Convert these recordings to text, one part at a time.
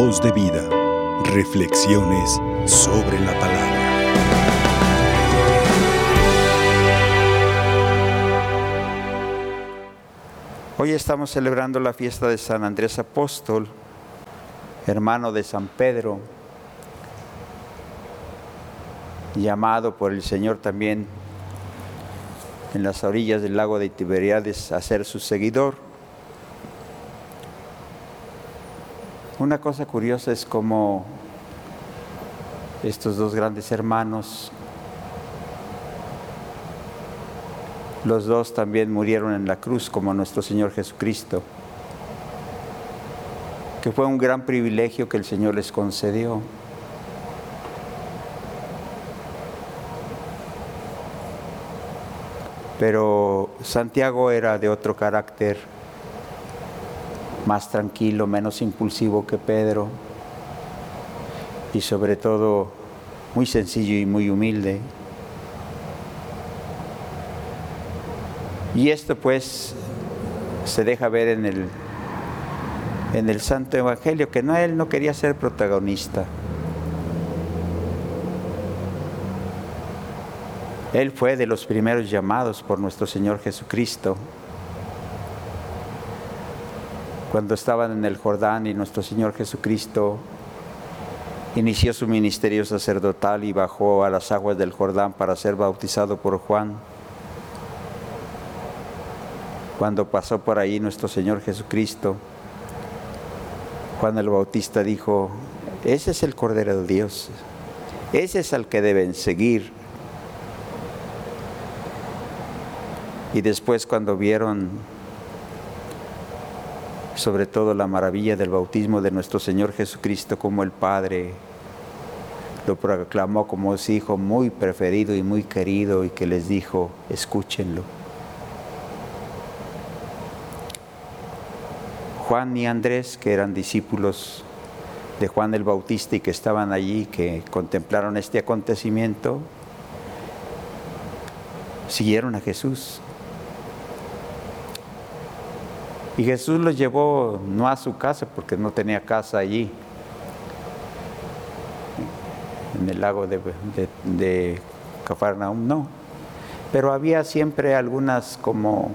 Voz de vida. Reflexiones sobre la palabra. Hoy estamos celebrando la fiesta de San Andrés Apóstol, hermano de San Pedro, llamado por el Señor también en las orillas del lago de Tiberiades a ser su seguidor. Una cosa curiosa es cómo estos dos grandes hermanos, los dos también murieron en la cruz como nuestro Señor Jesucristo, que fue un gran privilegio que el Señor les concedió. Pero Santiago era de otro carácter, más tranquilo, menos impulsivo que Pedro y sobre todo muy sencillo y muy humilde. Y esto pues se deja ver en el, en el Santo Evangelio, que no, él no quería ser protagonista. Él fue de los primeros llamados por nuestro Señor Jesucristo. Cuando estaban en el Jordán y nuestro Señor Jesucristo inició su ministerio sacerdotal y bajó a las aguas del Jordán para ser bautizado por Juan. Cuando pasó por ahí nuestro Señor Jesucristo, Juan el Bautista dijo, ese es el Cordero de Dios, ese es al que deben seguir. Y después cuando vieron sobre todo la maravilla del bautismo de nuestro Señor Jesucristo como el Padre lo proclamó como su hijo muy preferido y muy querido y que les dijo, escúchenlo. Juan y Andrés, que eran discípulos de Juan el Bautista y que estaban allí, que contemplaron este acontecimiento, siguieron a Jesús. Y Jesús los llevó no a su casa porque no tenía casa allí, en el lago de, Cafarnaum, no. Pero había siempre algunas como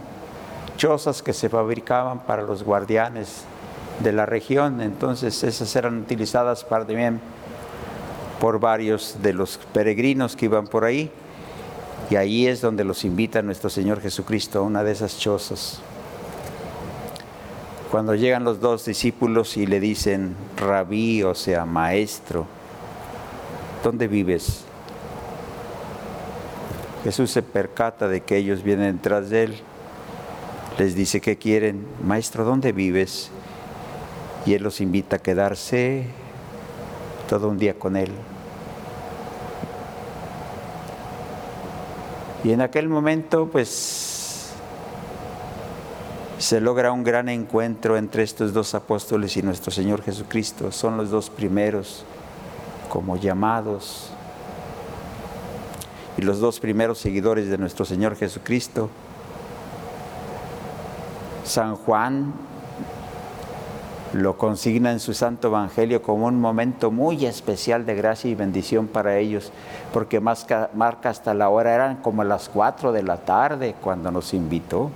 chozas que se fabricaban para los guardianes de la región, entonces esas eran utilizadas para, también por varios de los peregrinos que iban por ahí. Y ahí es donde los invita nuestro Señor Jesucristo a una de esas chozas cuando llegan los dos discípulos y le dicen, rabí, o sea, maestro, ¿dónde vives? Jesús se percata de que ellos vienen detrás de él, les dice que quieren, maestro, ¿dónde vives? Y él los invita a quedarse todo un día con él. Y en aquel momento, pues se logra un gran encuentro entre estos dos apóstoles y nuestro Señor Jesucristo. Son los dos primeros como llamados y los dos primeros seguidores de nuestro Señor Jesucristo. San Juan lo consigna en su Santo Evangelio como un momento muy especial de gracia y bendición para ellos, porque marca hasta la hora, eran como las cuatro de la tarde cuando nos invitó.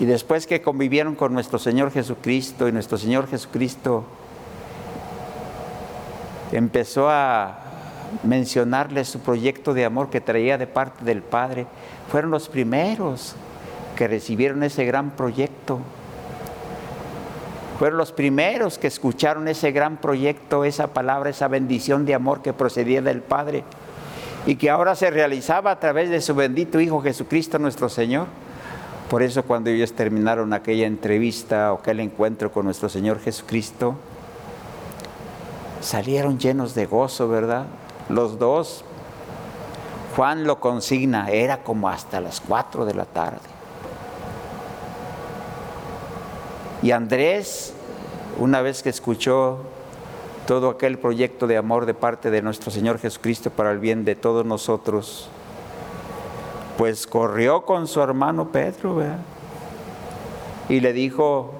Y después que convivieron con nuestro Señor Jesucristo y nuestro Señor Jesucristo empezó a mencionarles su proyecto de amor que traía de parte del Padre, fueron los primeros que recibieron ese gran proyecto. Fueron los primeros que escucharon ese gran proyecto, esa palabra, esa bendición de amor que procedía del Padre y que ahora se realizaba a través de su bendito Hijo Jesucristo nuestro Señor. Por eso cuando ellos terminaron aquella entrevista o aquel encuentro con nuestro Señor Jesucristo, salieron llenos de gozo, ¿verdad? Los dos. Juan lo consigna, era como hasta las cuatro de la tarde. Y Andrés, una vez que escuchó todo aquel proyecto de amor de parte de nuestro Señor Jesucristo para el bien de todos nosotros, pues corrió con su hermano Pedro y le dijo,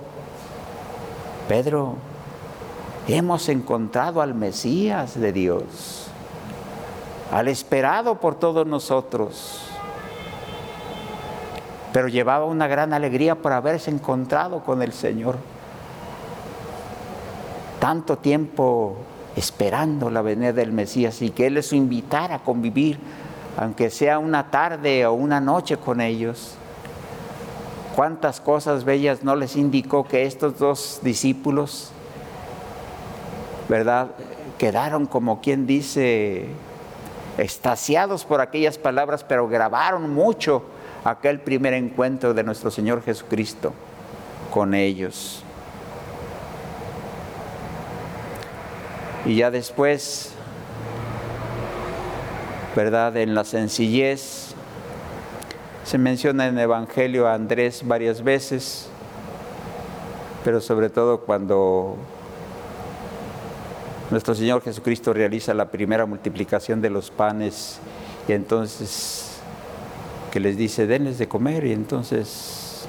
Pedro, hemos encontrado al Mesías de Dios, al esperado por todos nosotros. Pero llevaba una gran alegría por haberse encontrado con el Señor. Tanto tiempo esperando la venida del Mesías y que Él les invitara a convivir, aunque sea una tarde o una noche con ellos. Cuántas cosas bellas no les indicó que estos dos discípulos, ¿verdad? Quedaron como quien dice, extasiados por aquellas palabras, pero grabaron mucho aquel primer encuentro de nuestro Señor Jesucristo con ellos. Y ya después, ¿verdad? En la sencillez, se menciona en el Evangelio a Andrés varias veces, pero sobre todo cuando nuestro Señor Jesucristo realiza la primera multiplicación de los panes y entonces que les dice, denles de comer y entonces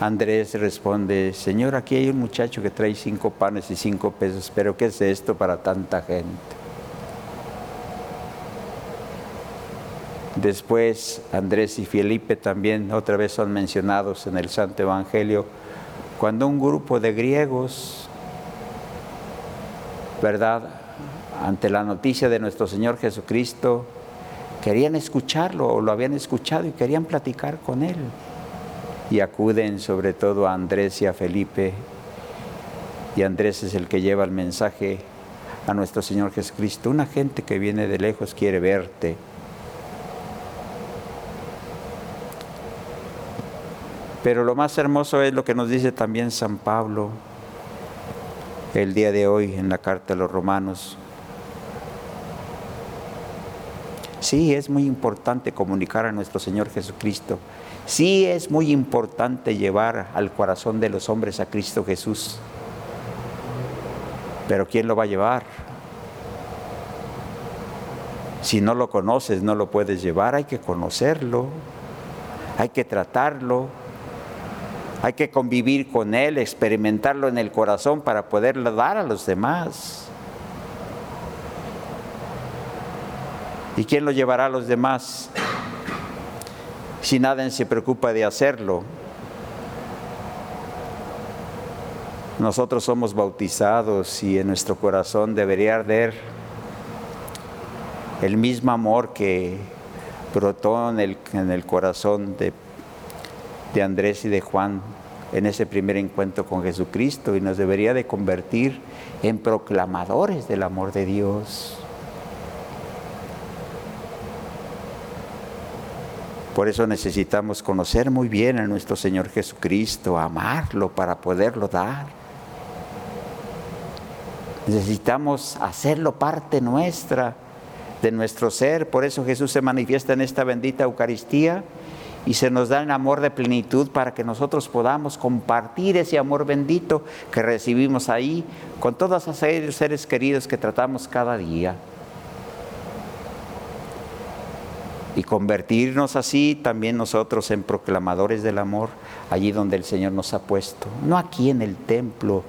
Andrés responde, Señor, aquí hay un muchacho que trae cinco panes y cinco pesos, pero ¿qué es esto para tanta gente? Después Andrés y Felipe también otra vez son mencionados en el Santo Evangelio, cuando un grupo de griegos, ¿verdad? Ante la noticia de nuestro Señor Jesucristo, querían escucharlo o lo habían escuchado y querían platicar con él y acuden sobre todo a Andrés y a Felipe. Y Andrés es el que lleva el mensaje a nuestro Señor Jesucristo. Una gente que viene de lejos quiere verte. Pero lo más hermoso es lo que nos dice también San Pablo el día de hoy en la carta a los romanos. Sí, es muy importante comunicar a nuestro Señor Jesucristo Sí es muy importante llevar al corazón de los hombres a Cristo Jesús. Pero ¿quién lo va a llevar? Si no lo conoces, no lo puedes llevar, hay que conocerlo, hay que tratarlo, hay que convivir con él, experimentarlo en el corazón para poderlo dar a los demás. ¿Y quién lo llevará a los demás? si nadie se preocupa de hacerlo. Nosotros somos bautizados y en nuestro corazón debería arder el mismo amor que brotó en el, en el corazón de, de Andrés y de Juan en ese primer encuentro con Jesucristo y nos debería de convertir en proclamadores del amor de Dios. Por eso necesitamos conocer muy bien a nuestro Señor Jesucristo, amarlo para poderlo dar. Necesitamos hacerlo parte nuestra, de nuestro ser. Por eso Jesús se manifiesta en esta bendita Eucaristía y se nos da el amor de plenitud para que nosotros podamos compartir ese amor bendito que recibimos ahí con todos esos seres queridos que tratamos cada día. y convertirnos así también nosotros en proclamadores del amor allí donde el Señor nos ha puesto, no aquí en el templo,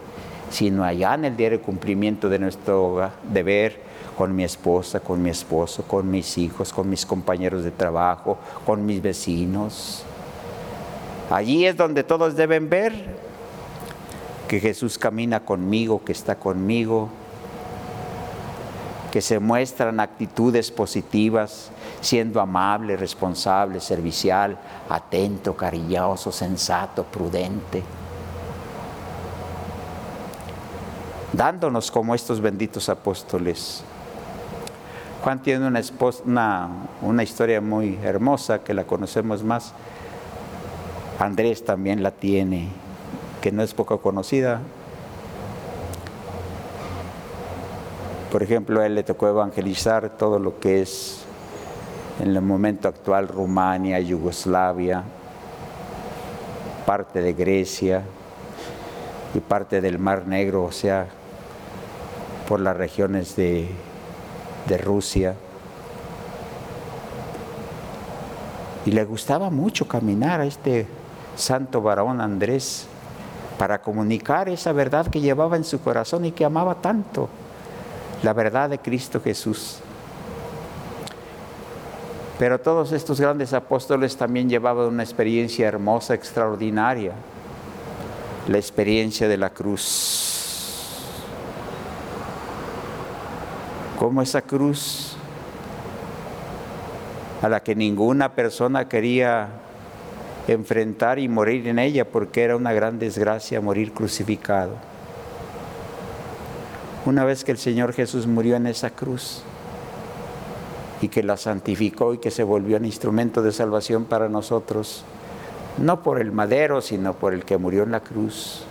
sino allá en el diario cumplimiento de nuestro deber con mi esposa, con mi esposo, con mis hijos, con mis compañeros de trabajo, con mis vecinos. Allí es donde todos deben ver que Jesús camina conmigo, que está conmigo, que se muestran actitudes positivas, siendo amable, responsable, servicial, atento, cariñoso, sensato, prudente. Dándonos como estos benditos apóstoles. Juan tiene una, una, una historia muy hermosa que la conocemos más. Andrés también la tiene, que no es poco conocida, Por ejemplo, a él le tocó evangelizar todo lo que es en el momento actual Rumania, Yugoslavia, parte de Grecia y parte del Mar Negro, o sea, por las regiones de, de Rusia. Y le gustaba mucho caminar a este santo varón Andrés para comunicar esa verdad que llevaba en su corazón y que amaba tanto, la verdad de Cristo Jesús. Pero todos estos grandes apóstoles también llevaban una experiencia hermosa, extraordinaria, la experiencia de la cruz. Como esa cruz a la que ninguna persona quería enfrentar y morir en ella porque era una gran desgracia morir crucificado. Una vez que el Señor Jesús murió en esa cruz y que la santificó y que se volvió un instrumento de salvación para nosotros, no por el madero, sino por el que murió en la cruz.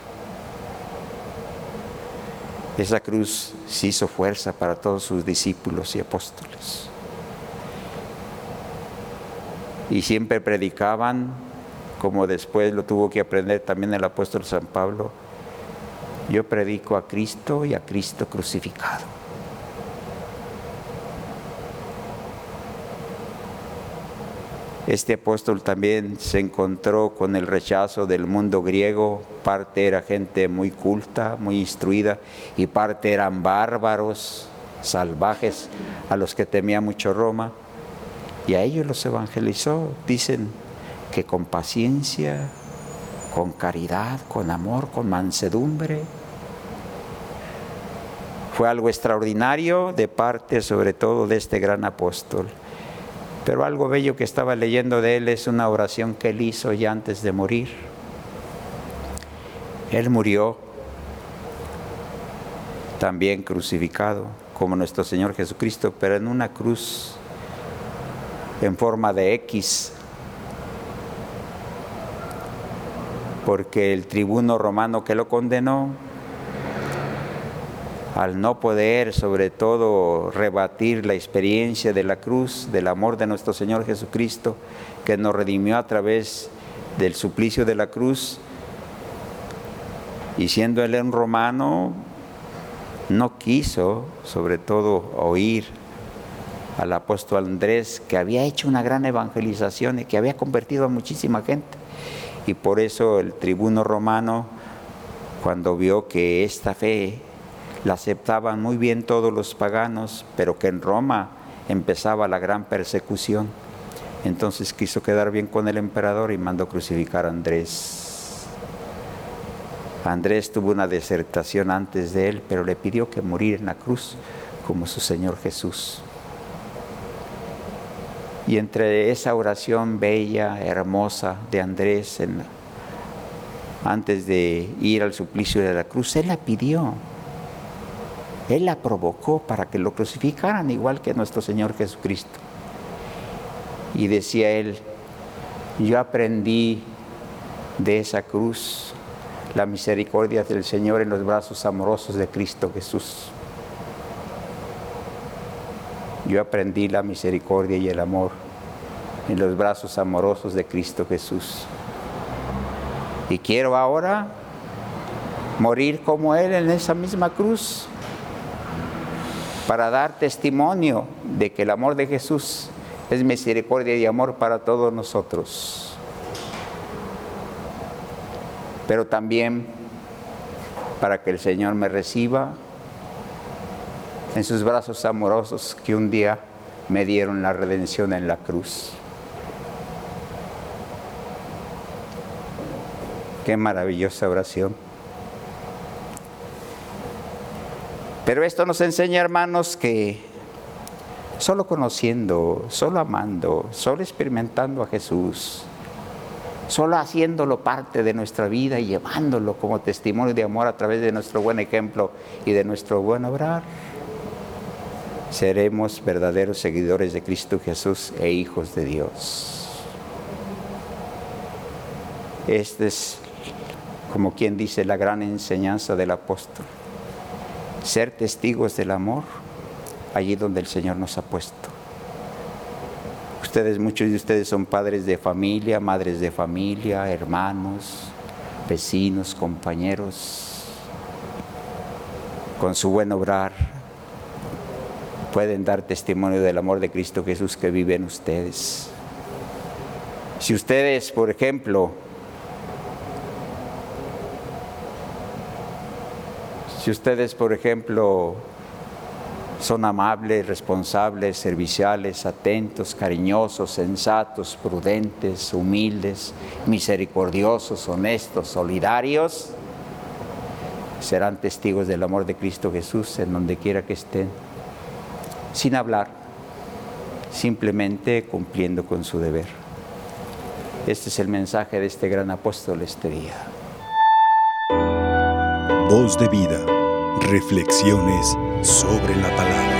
Esa cruz se hizo fuerza para todos sus discípulos y apóstoles. Y siempre predicaban como después lo tuvo que aprender también el apóstol San Pablo, yo predico a Cristo y a Cristo crucificado. Este apóstol también se encontró con el rechazo del mundo griego, parte era gente muy culta, muy instruida, y parte eran bárbaros, salvajes, a los que temía mucho Roma, y a ellos los evangelizó, dicen que con paciencia, con caridad, con amor, con mansedumbre. Fue algo extraordinario de parte sobre todo de este gran apóstol. Pero algo bello que estaba leyendo de él es una oración que él hizo ya antes de morir. Él murió también crucificado como nuestro Señor Jesucristo, pero en una cruz en forma de X, porque el tribuno romano que lo condenó, al no poder sobre todo rebatir la experiencia de la cruz, del amor de nuestro Señor Jesucristo, que nos redimió a través del suplicio de la cruz, y siendo él un romano, no quiso sobre todo oír al apóstol Andrés, que había hecho una gran evangelización y que había convertido a muchísima gente. Y por eso el tribuno romano, cuando vio que esta fe la aceptaban muy bien todos los paganos, pero que en Roma empezaba la gran persecución, entonces quiso quedar bien con el emperador y mandó crucificar a Andrés. Andrés tuvo una desertación antes de él, pero le pidió que muriera en la cruz como su Señor Jesús. Y entre esa oración bella, hermosa de Andrés, antes de ir al suplicio de la cruz, él la pidió. Él la provocó para que lo crucificaran igual que nuestro Señor Jesucristo. Y decía él, yo aprendí de esa cruz la misericordia del Señor en los brazos amorosos de Cristo Jesús yo aprendí la misericordia y el amor en los brazos amorosos de Cristo Jesús. Y quiero ahora morir como Él en esa misma cruz para dar testimonio de que el amor de Jesús es misericordia y amor para todos nosotros. Pero también para que el Señor me reciba en sus brazos amorosos que un día me dieron la redención en la cruz. Qué maravillosa oración. Pero esto nos enseña, hermanos, que solo conociendo, solo amando, solo experimentando a Jesús, solo haciéndolo parte de nuestra vida y llevándolo como testimonio de amor a través de nuestro buen ejemplo y de nuestro buen obrar, seremos verdaderos seguidores de Cristo Jesús e hijos de Dios. Esta es, como quien dice, la gran enseñanza del apóstol. Ser testigos del amor allí donde el Señor nos ha puesto. Ustedes, muchos de ustedes son padres de familia, madres de familia, hermanos, vecinos, compañeros. Con su buen obrar, pueden dar testimonio del amor de Cristo Jesús que vive en ustedes. Si ustedes, por ejemplo, Si ustedes, por ejemplo, son amables, responsables, serviciales, atentos, cariñosos, sensatos, prudentes, humildes, misericordiosos, honestos, solidarios, serán testigos del amor de Cristo Jesús en donde quiera que estén, sin hablar, simplemente cumpliendo con su deber. Este es el mensaje de este gran apóstol este día. Voz de vida, reflexiones sobre la palabra.